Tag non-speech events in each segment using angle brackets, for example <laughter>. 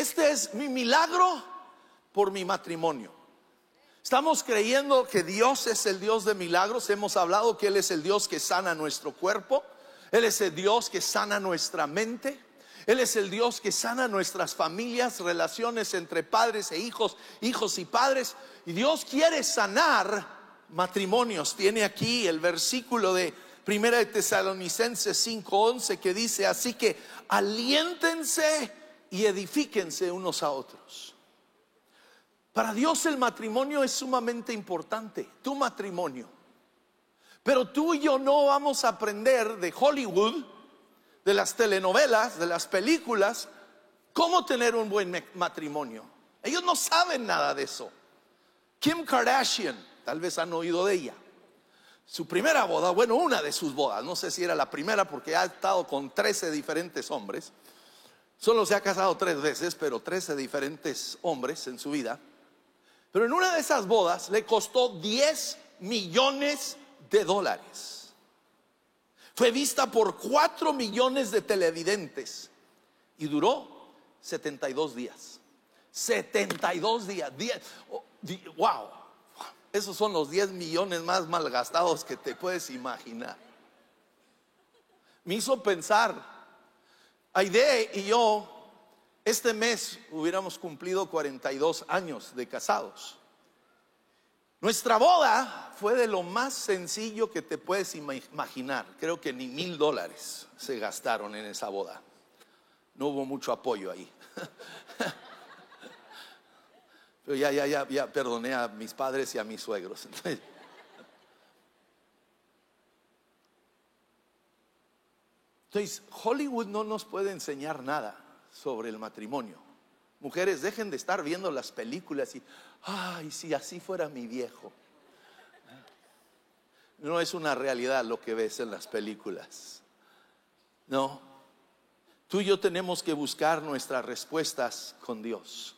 Este es mi milagro por mi matrimonio. Estamos creyendo que Dios es el Dios de milagros. Hemos hablado que Él es el Dios que sana nuestro cuerpo. Él es el Dios que sana nuestra mente. Él es el Dios que sana nuestras familias, relaciones entre padres e hijos, hijos y padres. Y Dios quiere sanar matrimonios. Tiene aquí el versículo de Primera de Tesalonicenses 5:11 que dice, así que aliéntense y edifíquense unos a otros. Para Dios el matrimonio es sumamente importante, tu matrimonio. Pero tú y yo no vamos a aprender de Hollywood, de las telenovelas, de las películas, cómo tener un buen matrimonio. Ellos no saben nada de eso. Kim Kardashian, tal vez han oído de ella. Su primera boda, bueno, una de sus bodas, no sé si era la primera porque ha estado con 13 diferentes hombres. Solo se ha casado tres veces, pero 13 diferentes hombres en su vida. Pero en una de esas bodas le costó 10 millones de dólares. Fue vista por 4 millones de televidentes y duró 72 días. 72 días. wow. Esos son los 10 millones más malgastados que te puedes imaginar. Me hizo pensar, Aide y yo este mes hubiéramos cumplido 42 años de casados. Nuestra boda fue de lo más sencillo que te puedes imaginar. Creo que ni mil dólares se gastaron en esa boda. No hubo mucho apoyo ahí. <laughs> Pero ya, ya, ya, ya perdoné a mis padres y a mis suegros. <laughs> Hollywood no nos puede enseñar nada sobre el matrimonio. Mujeres, dejen de estar viendo las películas y, ay, si así fuera mi viejo. No es una realidad lo que ves en las películas. No. Tú y yo tenemos que buscar nuestras respuestas con Dios.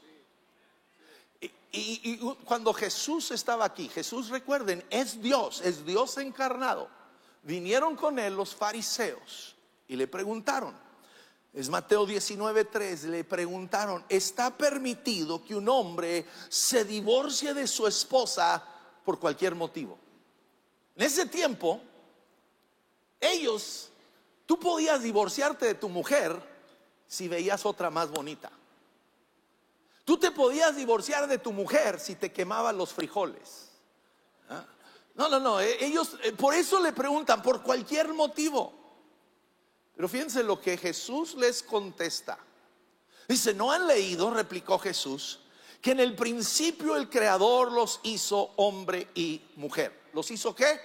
Y, cuando Jesús estaba aquí, Jesús recuerden, es Dios, es Dios encarnado. Vinieron con él los fariseos y le preguntaron, es Mateo 19:3, le preguntaron, ¿está permitido que un hombre se divorcie de su esposa por cualquier motivo? En ese tiempo, ellos, tú podías divorciarte de tu mujer si veías otra más bonita. Tú te podías divorciar de tu mujer si te quemaban los frijoles. ¿Ah? No, no, no, eh, ellos eh, por eso le preguntan, por cualquier motivo. Pero fíjense lo que Jesús les contesta. Dice, ¿no han leído, replicó Jesús, que en el principio el Creador los hizo hombre y mujer? ¿Los hizo qué?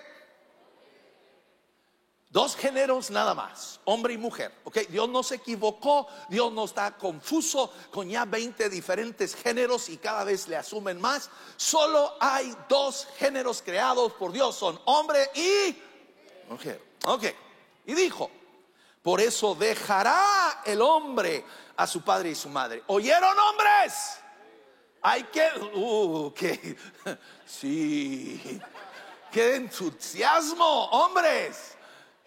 Dos géneros nada más, hombre y mujer. ¿ok? Dios no se equivocó, Dios no está confuso con ya 20 diferentes géneros y cada vez le asumen más. Solo hay dos géneros creados por Dios, son hombre y mujer. Ok, y dijo, por eso dejará el hombre a su padre y su madre. ¿Oyeron hombres? Hay que... Uh, que... <laughs> Sí. Qué entusiasmo, hombres.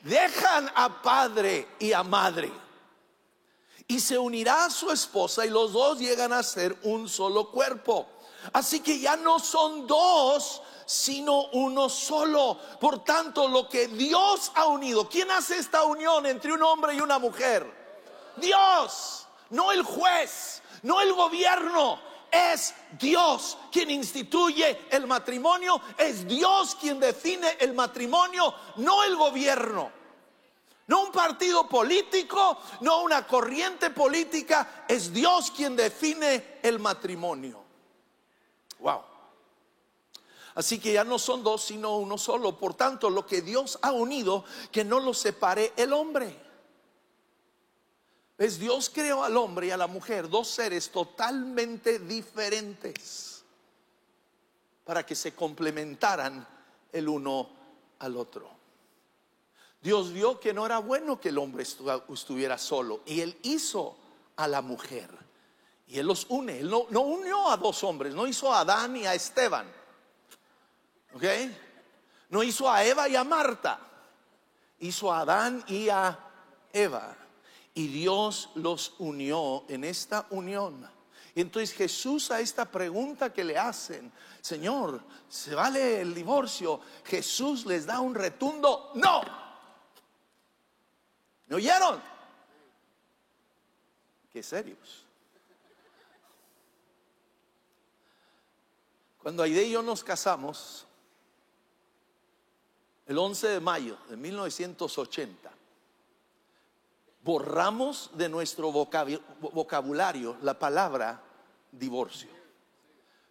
Dejan a padre y a madre. Y se unirá a su esposa y los dos llegan a ser un solo cuerpo. Así que ya no son dos, sino uno solo. Por tanto, lo que Dios ha unido, ¿quién hace esta unión entre un hombre y una mujer? Dios, no el juez, no el gobierno. Es Dios quien instituye el matrimonio, es Dios quien define el matrimonio, no el gobierno. No un partido político, no una corriente política, es Dios quien define el matrimonio. Wow. Así que ya no son dos, sino uno solo. Por tanto, lo que Dios ha unido, que no lo separe el hombre. Es Dios creó al hombre y a la mujer, dos seres totalmente diferentes, para que se complementaran el uno al otro. Dios vio que no era bueno que el hombre estuviera solo y él hizo a la mujer. Y él los une. Él no, unió a dos hombres, no hizo a Adán y a Esteban ¿Ok? No hizo a Eva y a Marta. Hizo a Adán y a Eva. Y Dios los unió en esta unión. Entonces Jesús a esta pregunta que le hacen, Señor, ¿se vale el divorcio? Jesús les da un retundo, no. ¿Me oyeron? Qué serios. Cuando Aide y yo nos casamos, el 11 de mayo de 1980, borramos de nuestro vocabulario la palabra divorcio.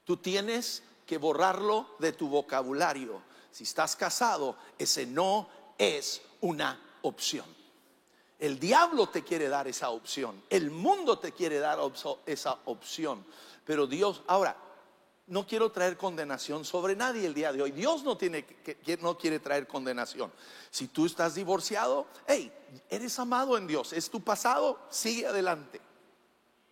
Tú tienes que borrarlo de tu vocabulario. Si estás casado, ese no es una opción. El diablo te quiere dar esa opción. El mundo te quiere dar esa opción. Pero Dios, ahora, no quiero traer condenación sobre nadie el día de hoy. Dios no, tiene, que, no quiere traer condenación. Si tú estás divorciado, hey, eres amado en Dios. Es tu pasado, sigue adelante.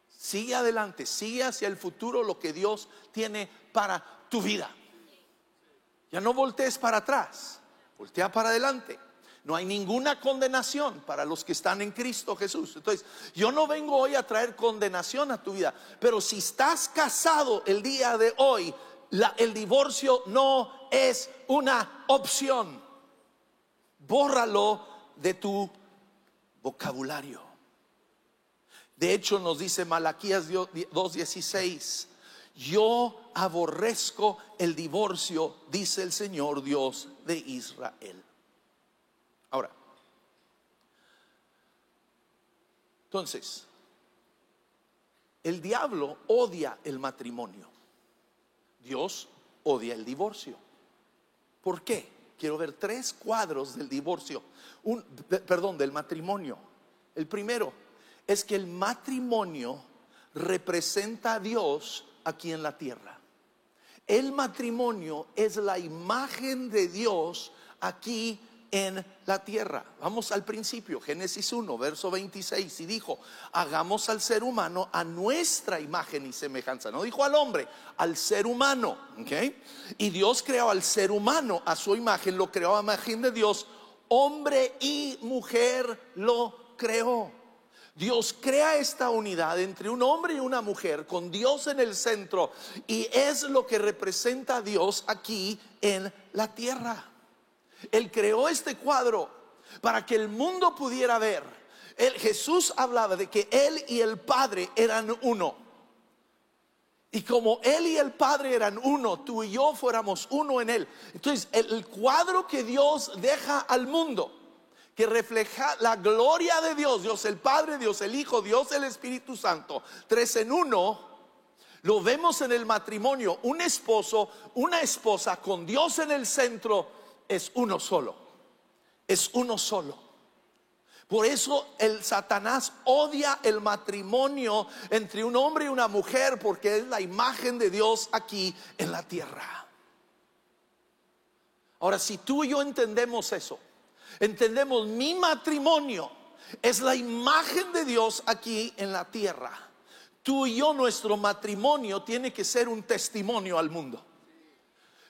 Sigue adelante, sigue hacia el futuro lo que Dios tiene para tu vida. Ya no voltees para atrás, voltea para adelante. No hay ninguna condenación para los que están en Cristo Jesús. Entonces, yo no vengo hoy a traer condenación a tu vida, pero si estás casado el día de hoy, el divorcio no es una opción. Bórralo de tu vocabulario. De hecho, nos dice Malaquías 2:16, yo aborrezco el divorcio, dice el Señor Dios de Israel. Ahora, entonces, el diablo odia el matrimonio. Dios odia el divorcio. ¿Por qué? Quiero ver tres cuadros del divorcio, un, perdón, del matrimonio. El primero es que el matrimonio representa a Dios aquí en la tierra. El matrimonio es la imagen de Dios aquí en la tierra. Vamos al principio, Génesis 1, verso 26, y dijo, hagamos al ser humano a nuestra imagen y semejanza. No dijo al hombre, al ser humano. Y Dios creó al ser humano a su imagen, lo creó a imagen de Dios, hombre y mujer lo creó. Dios crea esta unidad entre un hombre y una mujer con Dios en el centro y es lo que representa a Dios aquí en la tierra. Él creó este cuadro para que el mundo pudiera ver. Jesús hablaba de que Él y el Padre eran uno. Y como Él y el Padre eran uno, tú y yo fuéramos uno en Él. Entonces, el cuadro que Dios deja al mundo, que refleja la gloria de Dios, Dios el Padre, Dios el Hijo, Dios el Espíritu Santo, tres en uno, lo vemos en el matrimonio, un esposo, una esposa con Dios en el centro es uno solo. Es uno solo. Por eso el Satanás odia el matrimonio entre un hombre y una mujer porque es la imagen de Dios aquí en la tierra. Ahora, si tú y yo entendemos eso, entendemos mi matrimonio es la imagen de Dios aquí en la tierra. Tú y yo, nuestro matrimonio tiene que ser un testimonio al mundo.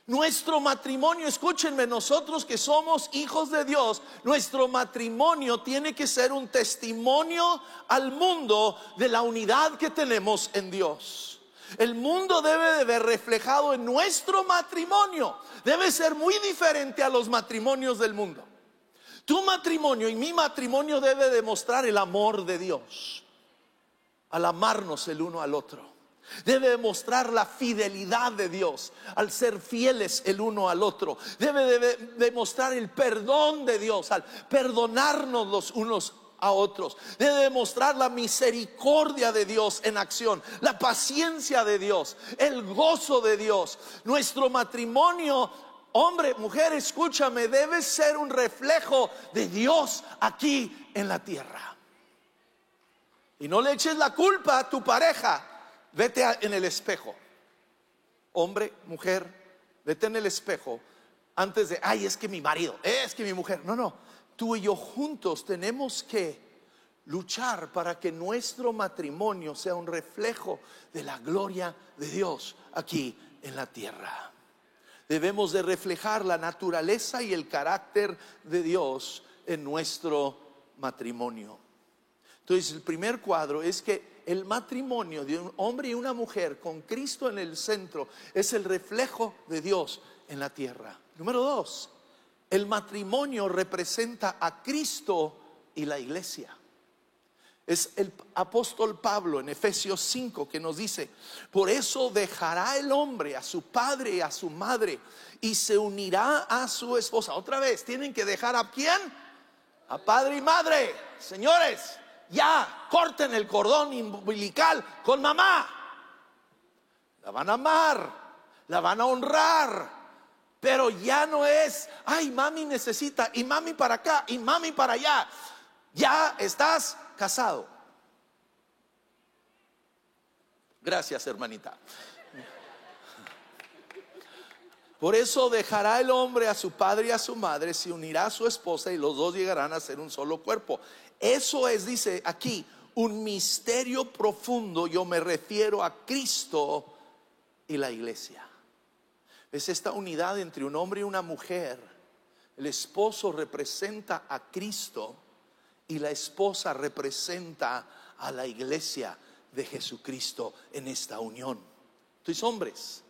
Nuestro matrimonio, escúchenme, nosotros que somos hijos de Dios, nuestro matrimonio tiene que ser un testimonio al mundo de la unidad que tenemos en Dios. El mundo debe de ver reflejado en nuestro matrimonio. Debe ser muy diferente a los matrimonios del mundo. Tu matrimonio y mi matrimonio debe demostrar el amor de Dios. Al amarnos el uno al otro. Debe demostrar la fidelidad de Dios al ser fieles el uno al otro. Debe demostrar el perdón de Dios al perdonarnos los unos a otros. Debe demostrar la misericordia de Dios en acción, la paciencia de Dios, el gozo de Dios. Nuestro matrimonio, hombre, mujer, escúchame, debe ser un reflejo de Dios aquí en la tierra. Y no le eches la culpa a tu pareja Vete en el espejo. Hombre, mujer, vete en el espejo antes de, ay, es que mi marido, es que mi mujer. No, no, tú y yo juntos tenemos que luchar para que nuestro matrimonio sea un reflejo de la gloria de Dios aquí en la tierra. Debemos de reflejar la naturaleza y el carácter de Dios en nuestro matrimonio. Entonces, el primer cuadro es que el matrimonio de un hombre y una mujer con Cristo en el centro es el reflejo de Dios en la tierra. Número dos, el matrimonio representa a Cristo y la iglesia. Es el apóstol Pablo en Efesios 5 que nos dice, por eso dejará el hombre a su padre y a su madre y se unirá a su esposa. Otra vez, tienen que dejar a quién? A padre y madre. Señores, ya corten el cordón umbilical con mamá. La van a amar, la van a honrar, pero ya no es, ay, mami necesita, y mami para acá, y mami para allá. Ya estás casado. Gracias, hermanita. Por eso dejará el hombre a su padre y a su madre, se unirá a su esposa y los dos llegarán a ser un solo cuerpo. Eso es, dice aquí, un misterio profundo. Yo me refiero a Cristo y la iglesia. Es esta unidad entre un hombre y una mujer. El esposo representa a Cristo y la esposa representa a la iglesia de Jesucristo en esta unión. Hombres,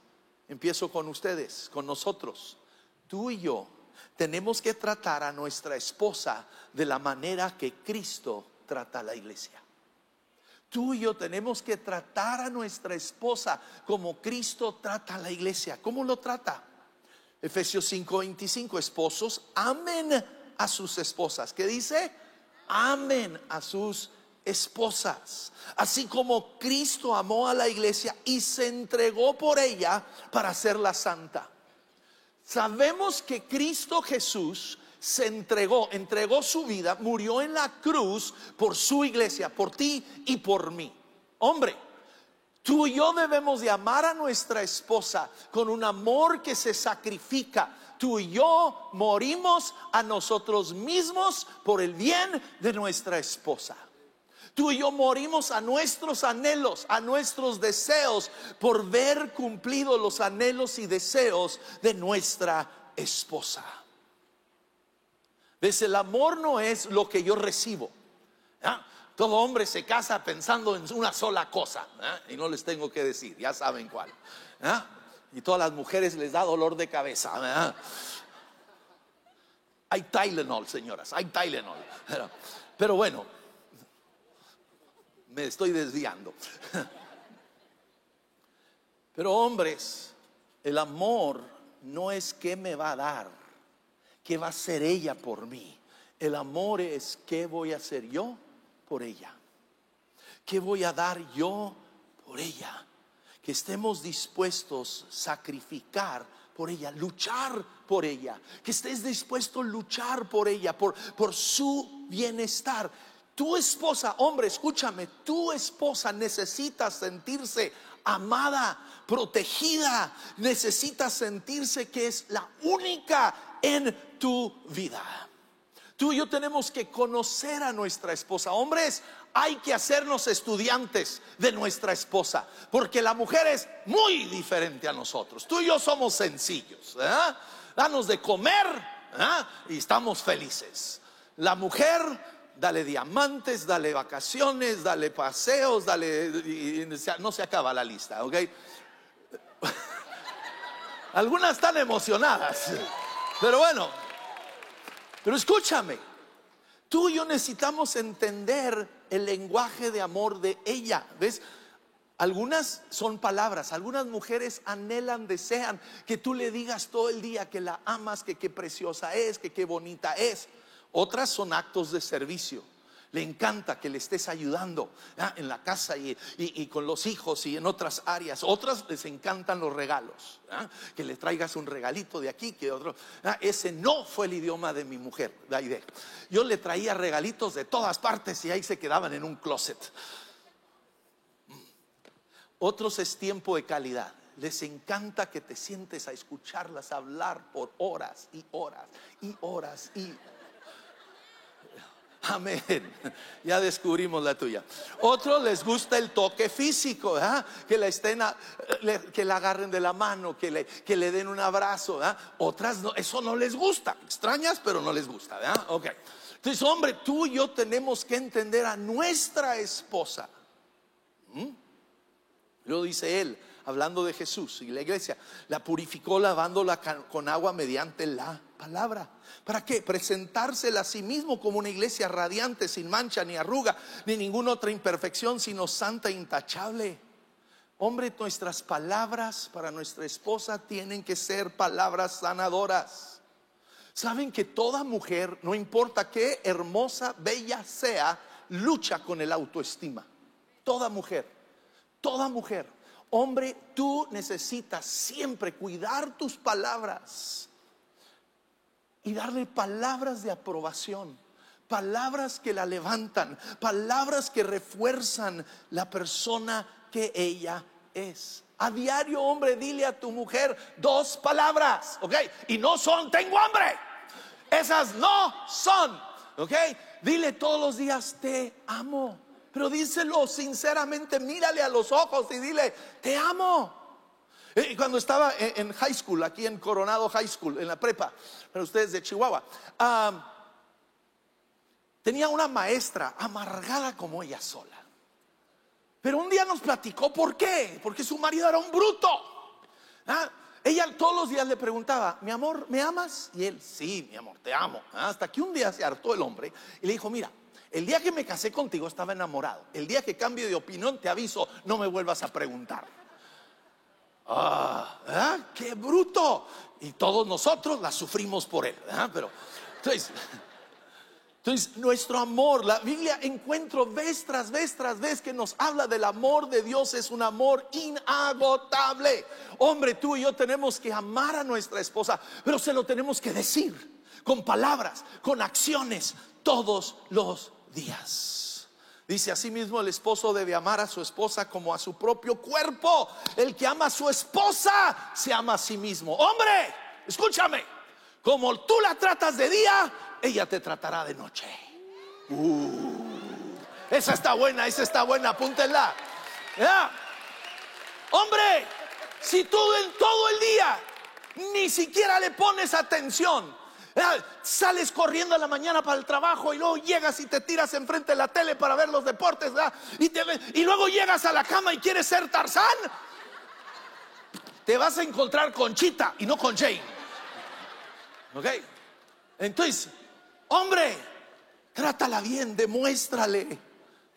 empiezo con ustedes, con nosotros. Tú y yo tenemos que tratar a nuestra esposa de la manera que Cristo trata a la iglesia. Tú y yo tenemos que tratar a nuestra esposa como Cristo trata a la iglesia. ¿Cómo lo trata? Efesios 5:25, esposos, amen a sus esposas. ¿Qué dice? Amen a sus esposas. Así como Cristo amó a la iglesia y se entregó por ella para hacerla santa. Sabemos que Cristo Jesús se entregó, entregó su vida, murió en la cruz por su iglesia, por ti y por mí. Hombre, tú y yo debemos de amar a nuestra esposa con un amor que se sacrifica. Tú y yo morimos a nosotros mismos por el bien de nuestra esposa. Tú y yo morimos a nuestros anhelos, a nuestros deseos, por ver cumplido los anhelos y deseos de nuestra esposa. ¿Ves? El amor no es lo que yo recibo. Todo hombre se casa pensando en una sola cosa. Y no les tengo que decir, ya saben cuál. Y todas las mujeres les da dolor de cabeza. Hay Tylenol, señoras, hay Tylenol. Pero bueno, me estoy desviando. <laughs> Pero hombres, el amor no es que me va a dar ¿Qué va a hacer ella por mí? El amor es qué voy a hacer yo por ella. ¿Qué voy a dar yo por ella? Que estemos dispuestos a sacrificar por ella, luchar por ella, que estés dispuesto a luchar por ella, por, por su bienestar. Tu esposa, hombre, escúchame, tu esposa necesita sentirse amada, protegida, necesita sentirse que es la única en tu vida. Tú y yo tenemos que conocer a nuestra esposa. Hombres, hay que hacernos estudiantes de nuestra esposa, porque la mujer es muy diferente a nosotros. Tú y yo somos sencillos. ¿eh? Danos de comer ¿eh? y estamos felices. La mujer, dale diamantes, dale vacaciones, dale paseos, dale... no se acaba la lista, ¿ok? <laughs> Algunas están emocionadas, pero bueno, pero escúchame, tú y yo necesitamos entender el lenguaje de amor de ella. ¿Ves? Algunas son palabras, algunas mujeres anhelan, desean que tú le digas todo el día que la amas, que qué preciosa es, que qué bonita es. Otras son actos de servicio. Le encanta que le estés ayudando en la casa y, con los hijos y en otras áreas. Otras les encantan los regalos. Que le traigas un regalito de aquí, que otro. Ese no fue el idioma de mi mujer, idea Yo le traía regalitos de todas partes y ahí se quedaban en un closet. Otros es tiempo de calidad. Les encanta que te sientes a escucharlas hablar por horas y horas y horas y Amén. <laughs> Ya descubrimos la tuya. Otros les gusta el toque físico, que la estén, que la agarren de la mano, que le, den un abrazo. Otras no, eso no les gusta. Extrañas, pero no les gusta. Ok. Entonces, hombre, tú y yo tenemos que entender a nuestra esposa ¿Mm? Luego dice él, hablando de Jesús y la iglesia, la purificó lavándola con agua mediante la palabra. ¿Para qué? Presentársela a sí mismo como una iglesia radiante, sin mancha ni arruga, ni ninguna otra imperfección, sino santa e intachable. Hombre, nuestras palabras para nuestra esposa tienen que ser palabras sanadoras. Saben que toda mujer, no importa qué hermosa, bella sea, lucha con el autoestima. Toda mujer, toda mujer. Hombre, tú necesitas siempre cuidar tus palabras y darle palabras de aprobación, palabras que la levantan, palabras que refuerzan la persona que ella es. A diario, hombre, dile a tu mujer dos palabras, ¿ok? Y no son, tengo hambre. Esas no son, ¿ok? Dile todos los días, te amo. Pero díselo sinceramente, mírale a los ojos y dile, te amo. Y cuando estaba en high school, aquí en Coronado High School, en la prepa, para ustedes de Chihuahua, tenía una maestra amargada como ella sola. Pero un día nos platicó por qué, porque su marido era un bruto. ¿Ah? Ella todos los días le preguntaba, mi amor, ¿me amas? Y él, sí, mi amor, te amo. ¿Ah? Hasta que un día se hartó el hombre y le dijo, mira, el día que me casé contigo estaba enamorado. El día que cambie de opinión te aviso, no me vuelvas a preguntar. Ah, ¿eh? qué bruto. Y todos nosotros la sufrimos por él. ¿eh? Pero entonces, entonces, nuestro amor, la Biblia encuentro vez tras vez tras vez que nos habla del amor de Dios, es un amor inagotable. Hombre, tú y yo tenemos que amar a nuestra esposa, pero se lo tenemos que decir con palabras, con acciones, todos los días. Dice asimismo el esposo debe amar a su esposa como a su propio cuerpo. El que ama a su esposa se ama a sí mismo. Hombre, escúchame, como tú la tratas de día, ella te tratará de noche. Uh, esa está buena, esa está buena, apúntenla. Hombre, si tú en todo el día ni siquiera le pones atención, Sales corriendo a la mañana para el trabajo y luego llegas y te tiras enfrente de la tele para ver los deportes. Y, y luego llegas a la cama y quieres ser Tarzán. Te vas a encontrar con Chita y no con Jane. ¿Ok? Entonces, hombre, trátala bien, demuéstrale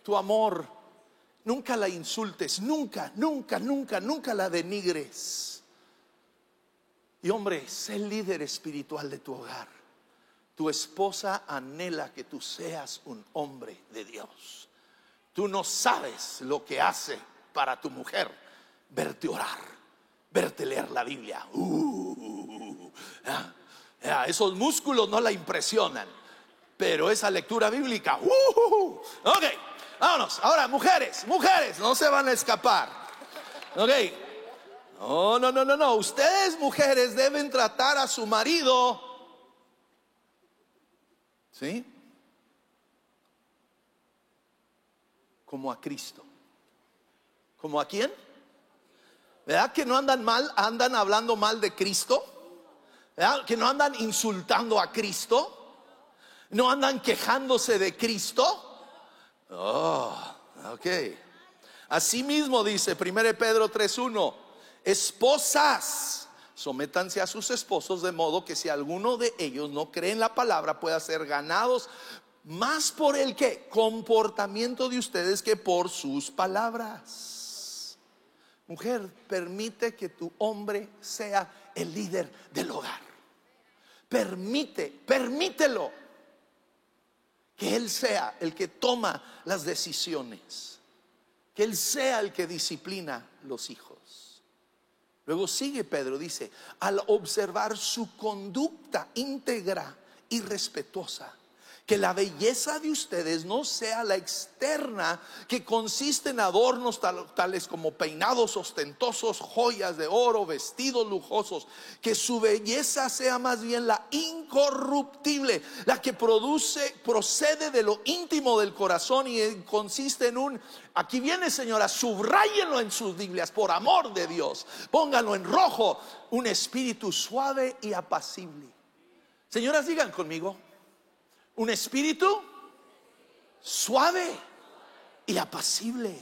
tu amor. Nunca la insultes, nunca, nunca, nunca, nunca la denigres. Y hombre, sé líder espiritual de tu hogar. Tu esposa anhela que tú seas un hombre de Dios. Tú no sabes lo que hace para tu mujer verte orar, verte leer la Biblia. Uh, esos músculos no la impresionan, pero esa lectura bíblica. Uh, ok, vámonos. Ahora, mujeres, mujeres, no se van a escapar. Ok. No, no, no, no, no. Ustedes mujeres deben tratar a su marido. ¿Sí? Como a Cristo. ¿Como a quién? ¿Verdad que no andan mal, andan hablando mal de Cristo? ¿Verdad que no andan insultando a Cristo? ¿No andan quejándose de Cristo? Oh, ok. Así mismo dice 1 Pedro 3.1 Esposas, sométanse a sus esposos de modo que si alguno de ellos no cree en la palabra pueda ser ganados más por el que comportamiento de ustedes que por sus palabras. Mujer, permite que tu hombre sea el líder del hogar. Permite, permítelo que él sea el que toma las decisiones, que él sea el que disciplina los hijos. Luego sigue Pedro, dice, al observar su conducta íntegra y respetuosa, que la belleza de ustedes no sea la externa que consiste en adornos tales como peinados ostentosos, joyas de oro, vestidos lujosos, que su belleza sea más bien la incorruptible, la que produce, procede de lo íntimo del corazón y consiste en un, aquí viene señora, subrayenlo en sus Biblias, por amor de Dios, pónganlo en rojo, un espíritu suave y apacible. Señoras, digan conmigo, un espíritu suave y apacible.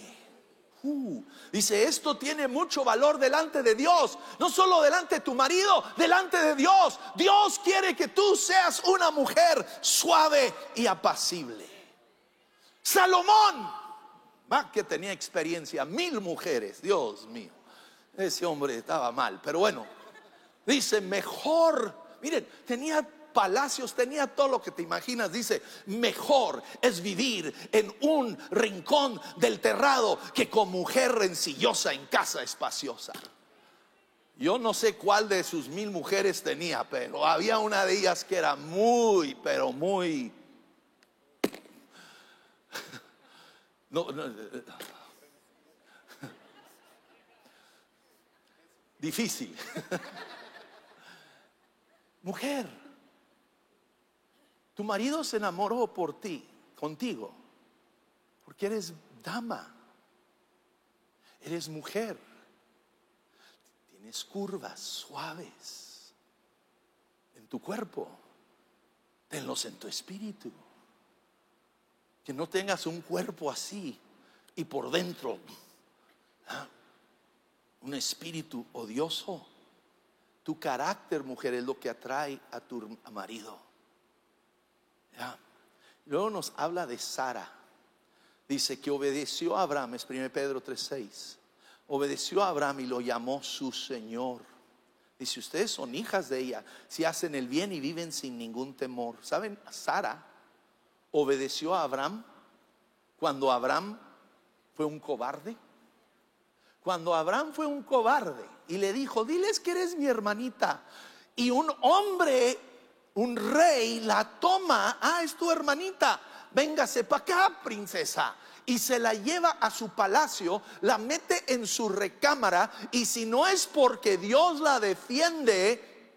Uh, dice, esto tiene mucho valor delante de Dios, no solo delante de tu marido, delante de Dios. Dios quiere que tú seas una mujer suave y apacible. Salomón, va que tenía experiencia, mil mujeres, Dios mío. Ese hombre estaba mal, pero bueno, dice, mejor, miren, tenía palacios, tenía todo lo que te imaginas. Dice, mejor es vivir en un rincón del terrado que con mujer rencillosa en casa espaciosa. Yo no sé cuál de sus mil mujeres tenía, pero había una de ellas que era muy, pero muy... <laughs> <laughs> difícil. <laughs> Mujer, tu marido se enamoró por ti, contigo, porque eres dama, eres mujer, tienes curvas suaves en tu cuerpo, tenlos en tu espíritu. Que no tengas un cuerpo así y por dentro ¿ah? un espíritu odioso. Tu carácter, mujer, es lo que atrae a tu marido. Luego nos habla de Sara. Dice que obedeció a Abraham, es 1 Pedro 3:6. Obedeció a Abraham y lo llamó su Señor. Dice, ustedes son hijas de ella, si hacen el bien y viven sin ningún temor. ¿Saben? Sara obedeció a Abraham cuando Abraham fue un cobarde. Cuando Abraham fue un cobarde y le dijo, diles que eres mi hermanita. Y un hombre un rey la toma, ah, es tu hermanita, véngase para acá, princesa. Y se la lleva a su palacio, la mete en su recámara y si no es porque Dios la defiende,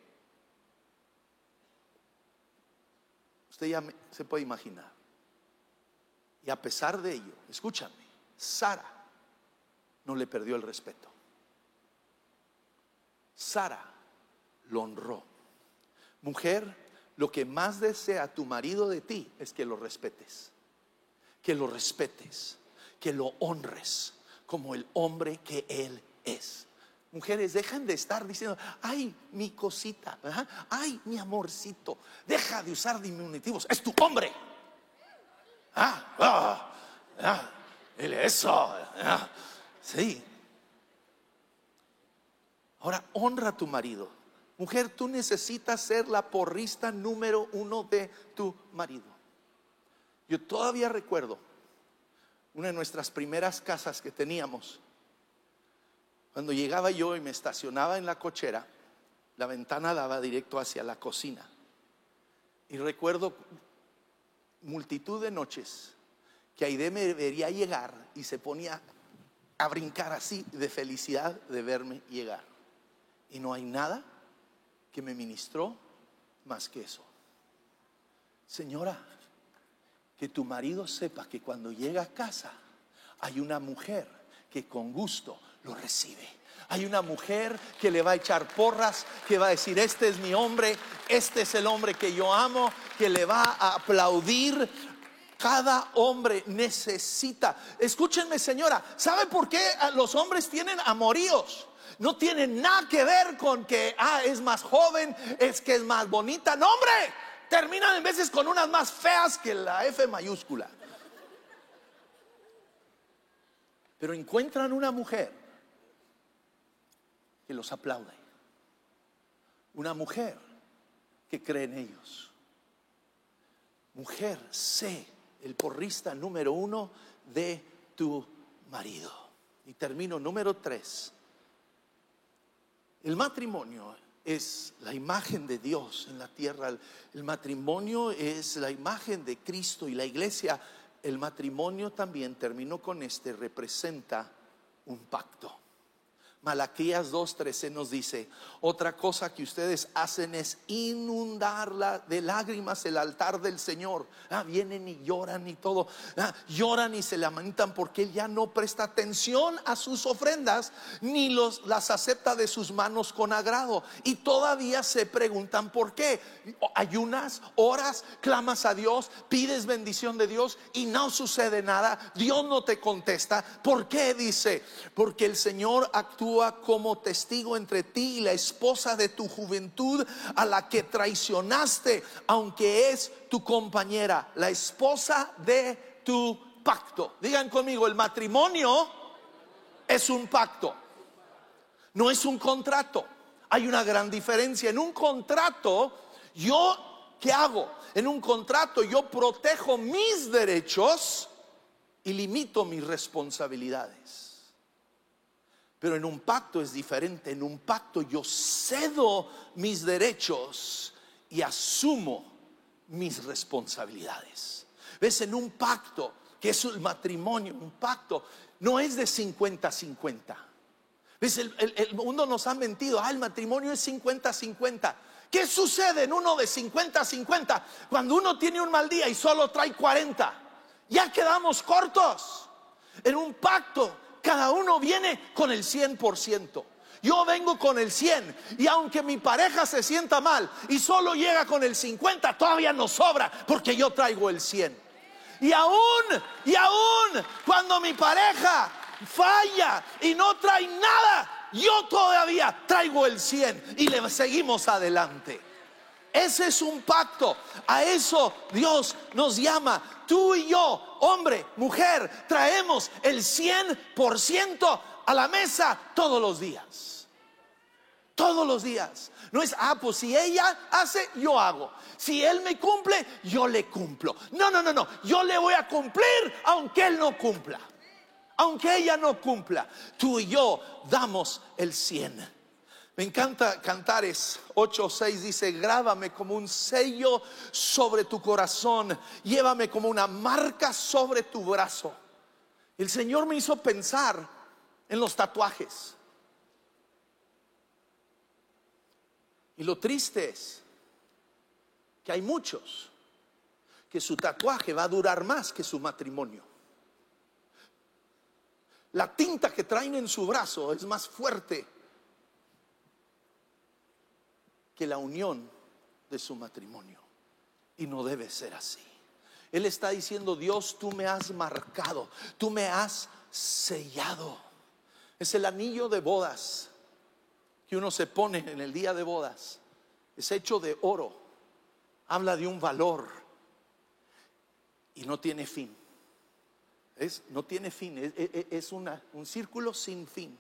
usted ya se puede imaginar. Y a pesar de ello, escúchame, Sara no le perdió el respeto. Sara lo honró. Mujer, lo que más desea tu marido de ti es que lo respetes, que lo respetes, que lo honres como el hombre que él es. Mujeres, dejan de estar diciendo, ay, mi cosita, ay, mi amorcito. Deja de usar diminutivos, es tu hombre. Ah, ah, ah eso. Ah, sí. Ahora honra a tu marido. Mujer, tú necesitas ser la porrista número uno de tu marido. Yo todavía recuerdo una de nuestras primeras casas que teníamos. Cuando llegaba yo y me estacionaba en la cochera, la ventana daba directo hacia la cocina. Y recuerdo multitud de noches que Aide me vería llegar y se ponía a brincar así de felicidad de verme llegar. Y no hay nada que me ministró más que eso. Señora, que tu marido sepa que cuando llega a casa hay una mujer que con gusto lo recibe. Hay una mujer que le va a echar porras, que va a decir, este es mi hombre, este es el hombre que yo amo, que le va a aplaudir. Cada hombre necesita. Escúchenme, señora, ¿sabe por qué los hombres tienen amoríos? No tiene nada que ver con que, ah, es más joven, es que es más bonita. No, hombre, terminan en veces con unas más feas que la F mayúscula. Pero encuentran una mujer que los aplaude. Una mujer que cree en ellos. Mujer, sé el porrista número uno de tu marido. Y termino número tres. El matrimonio es la imagen de Dios en la tierra. El matrimonio es la imagen de Cristo y la iglesia. El matrimonio también, terminó con este, representa un pacto. Malaquías 2:13 nos dice, otra cosa que ustedes hacen es inundarla de lágrimas el altar del Señor. Ah, vienen y lloran y todo. Ah, lloran y se lamentan porque Él ya no presta atención a sus ofrendas ni los, las acepta de sus manos con agrado. Y todavía se preguntan por qué. Ayunas, oras, clamas a Dios, pides bendición de Dios y no sucede nada. Dios no te contesta. ¿Por qué? Dice, porque el Señor actúa como testigo entre ti y la esposa de tu juventud a la que traicionaste, aunque es tu compañera, la esposa de tu pacto. Digan conmigo, el matrimonio es un pacto, no es un contrato. Hay una gran diferencia. En un contrato, yo, ¿qué hago? En un contrato yo protejo mis derechos y limito mis responsabilidades. Pero en un pacto es diferente. En un pacto yo cedo mis derechos y asumo mis responsabilidades. ¿Ves? En un pacto, que es el matrimonio, un pacto, no es de 50-50. ¿Ves? El, el, mundo nos ha mentido. Ah, el matrimonio es 50-50. ¿Qué sucede en uno de 50-50 cuando uno tiene un mal día y solo trae 40? Ya quedamos cortos. En un pacto cada uno viene con el 100%. Yo vengo con el 100 y aunque mi pareja se sienta mal y solo llega con el 50, todavía nos sobra porque yo traigo el 100. Y aún, y aún cuando mi pareja falla y no trae nada, yo todavía traigo el 100 y le seguimos adelante. Ese es un pacto. A eso Dios nos llama. Tú y yo, hombre, mujer, traemos el 100% a la mesa todos los días. Todos los días. No es, ah, pues si ella hace, yo hago. Si él me cumple, yo le cumplo. No, no, no, no. Yo le voy a cumplir aunque él no cumpla. Aunque ella no cumpla. Tú y yo damos el 100. Me encanta Cantares 8:6 dice, grábame como un sello sobre tu corazón, llévame como una marca sobre tu brazo. El Señor me hizo pensar en los tatuajes. Y lo triste es que hay muchos que su tatuaje va a durar más que su matrimonio. La tinta que traen en su brazo es más fuerte la unión de su matrimonio. Y no debe ser así. Él está diciendo, Dios, tú me has marcado, tú me has sellado. Es el anillo de bodas que uno se pone en el día de bodas. Es hecho de oro. Habla de un valor y no tiene fin. Es, no tiene fin, es, es una, un círculo sin fin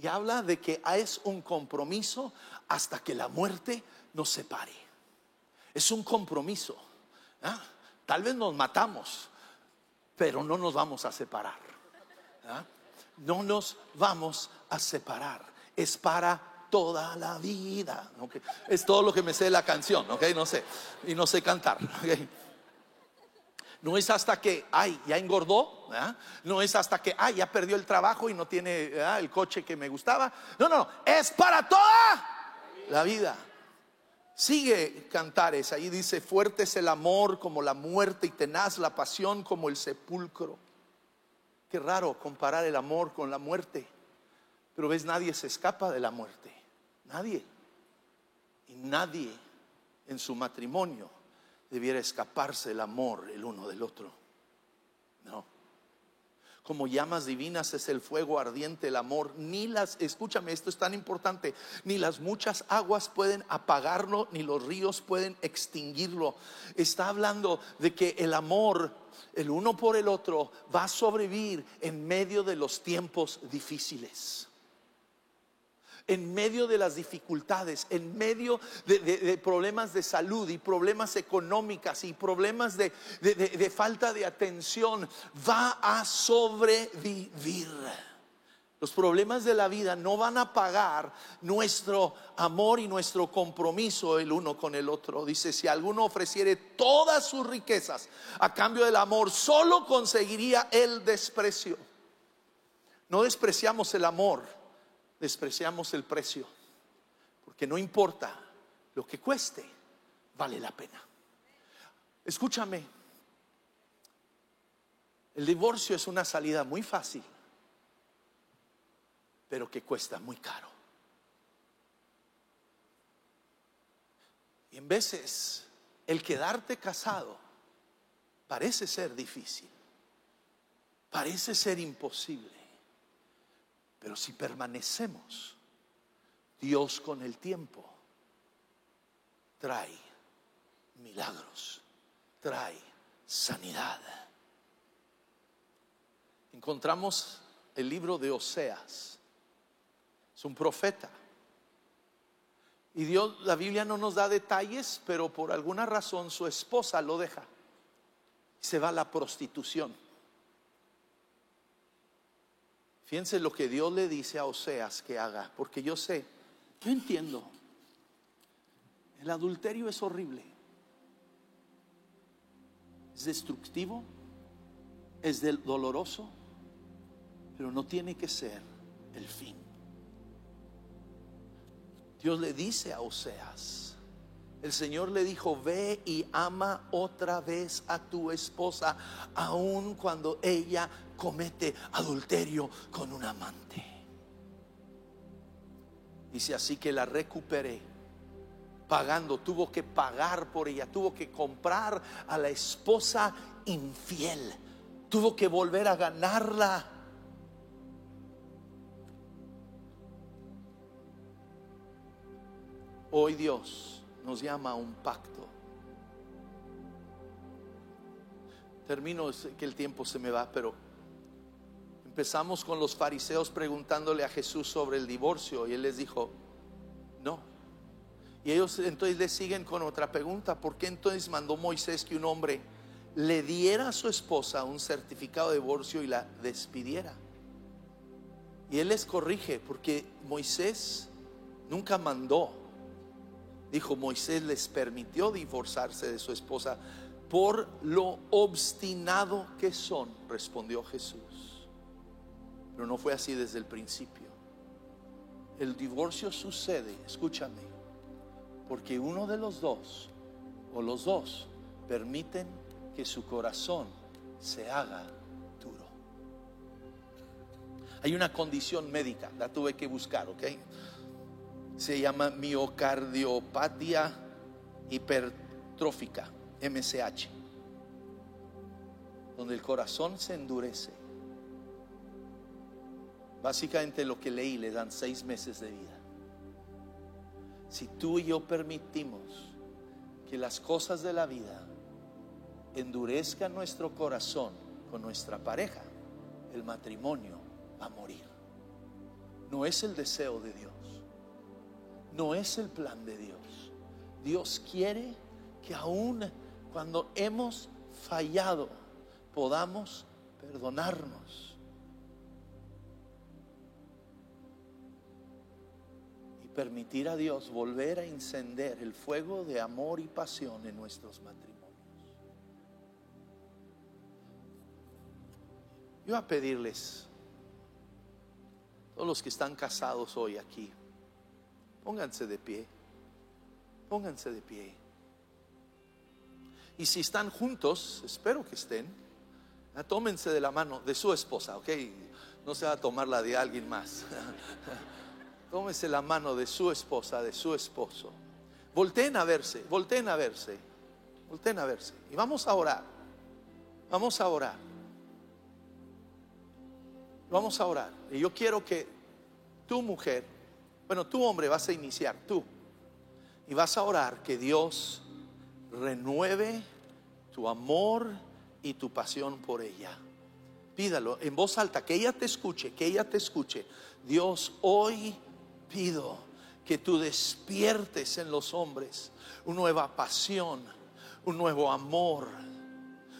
y habla de que es un compromiso hasta que la muerte nos separe. Es un compromiso. ¿ah? Tal vez nos matamos, pero no nos vamos a separar. ¿ah? No nos vamos a separar. Es para toda la vida. Es todo lo que me sé de la canción, ¿ok? No sé. Y no sé cantar. No es hasta que, ay, ya engordó, no es hasta que, ay, ya perdió el trabajo y no tiene el coche que me gustaba. No, no, es para toda la vida. Sigue Cantares, ahí dice, fuerte es el amor como la muerte y tenaz la pasión como el sepulcro. Qué raro comparar el amor con la muerte, pero ves, nadie se escapa de la muerte, nadie. Y nadie en su matrimonio debiera escaparse el amor el uno del otro. No. Como llamas divinas es el fuego ardiente, el amor. Ni las, escúchame, esto es tan importante, ni las muchas aguas pueden apagarlo, ni los ríos pueden extinguirlo. Está hablando de que el amor, el uno por el otro, va a sobrevivir en medio de los tiempos difíciles en medio de las dificultades, en medio de, problemas de salud y problemas económicas y problemas de, falta de atención, va a sobrevivir. Los problemas de la vida no van a pagar nuestro amor y nuestro compromiso el uno con el otro. Dice, si alguno ofreciere todas sus riquezas a cambio del amor, solo conseguiría el desprecio. No despreciamos el amor despreciamos el precio, porque no importa lo que cueste, vale la pena. Escúchame, el divorcio es una salida muy fácil, pero que cuesta muy caro. Y en veces el quedarte casado parece ser difícil, parece ser imposible, pero si permanecemos, Dios con el tiempo trae milagros, trae sanidad. Encontramos el libro de Oseas, es un profeta y Dios, la Biblia no nos da detalles, pero por alguna razón su esposa lo deja. Se va a la prostitución. Fíjense lo que Dios le dice a Oseas que haga, porque yo sé, yo entiendo. El adulterio es horrible. Es destructivo, es doloroso, pero no tiene que ser el fin. Dios le dice a Oseas, el Señor le dijo, ve y ama otra vez a tu esposa, aun cuando ella comete adulterio con un amante. Dice así que la recuperé pagando, tuvo que pagar por ella, tuvo que comprar a la esposa infiel, tuvo que volver a ganarla Hoy Dios nos llama a un pacto. Termino que el tiempo se me va, pero empezamos con los fariseos preguntándole a Jesús sobre el divorcio y él les dijo, no. Y ellos entonces le siguen con otra pregunta, ¿por qué entonces mandó Moisés que un hombre le diera a su esposa un certificado de divorcio y la despidiera? Y él les corrige, porque Moisés nunca mandó Dijo, Moisés les permitió divorciarse de su esposa por lo obstinado que son, respondió Jesús. Pero no fue así desde el principio. El divorcio sucede, escúchame, porque uno de los dos o los dos permiten que su corazón se haga duro. Hay una condición médica, la tuve que buscar, ¿ok? se llama miocardiopatía hipertrófica, MCH, donde el corazón se endurece. Básicamente lo que leí le dan seis meses de vida. Si tú y yo permitimos que las cosas de la vida endurezcan nuestro corazón con nuestra pareja, el matrimonio va a morir. No es el deseo de Dios no es el plan de Dios. Dios quiere que aún cuando hemos fallado podamos perdonarnos. Permitir a Dios volver a encender el fuego de amor y pasión en nuestros matrimonios. Yo voy a pedirles, todos los que están casados hoy aquí, Pónganse de pie. Pónganse de pie. Y si están juntos, espero que estén, ah, tómense de la mano de su esposa, ¿ok? No se va a tomar la de alguien más. <laughs> Tómense la mano de su esposa, de su esposo. Volten a verse, volten a verse, volten a verse. Y vamos a orar. Vamos a orar. Vamos a orar. Y yo quiero que tu mujer bueno, tú hombre vas a iniciar, tú. Y vas a orar que Dios renueve tu amor y tu pasión por ella. Pídalo en voz alta, que ella te escuche, que ella te escuche. Dios, hoy pido que tú despiertes en los hombres una nueva pasión, un nuevo amor.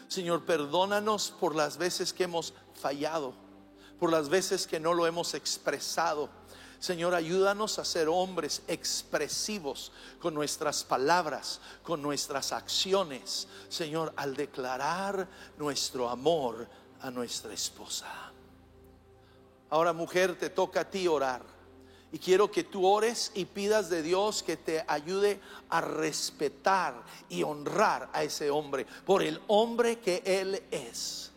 Señor, perdónanos por las veces que hemos fallado, por las veces que no lo hemos expresado Señor, ayúdanos a ser hombres expresivos con nuestras palabras, con nuestras acciones. Señor, al declarar nuestro amor a nuestra esposa. Ahora, mujer, te toca a ti orar. Y quiero que tú ores y pidas de Dios que te ayude a respetar y honrar a ese hombre por el hombre que él es.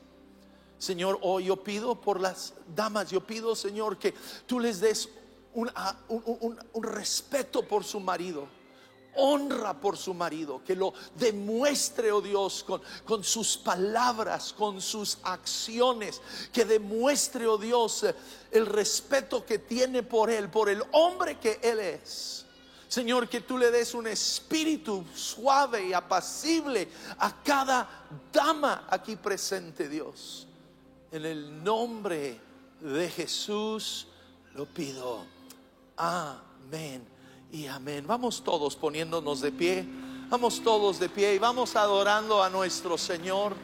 Señor, hoy yo pido por las damas, yo pido, Señor, que tú les des un, un respeto por su marido honra por su marido, que lo demuestre, oh Dios, con, con, sus palabras, con sus acciones, que demuestre, oh Dios, el respeto que tiene por él, por el hombre que él es. Señor, que tú le des un espíritu suave y apacible a cada dama aquí presente, Dios. En el nombre de Jesús lo pido. Amén y amén. Vamos todos poniéndonos de pie. Vamos todos de pie y vamos adorando a nuestro Señor.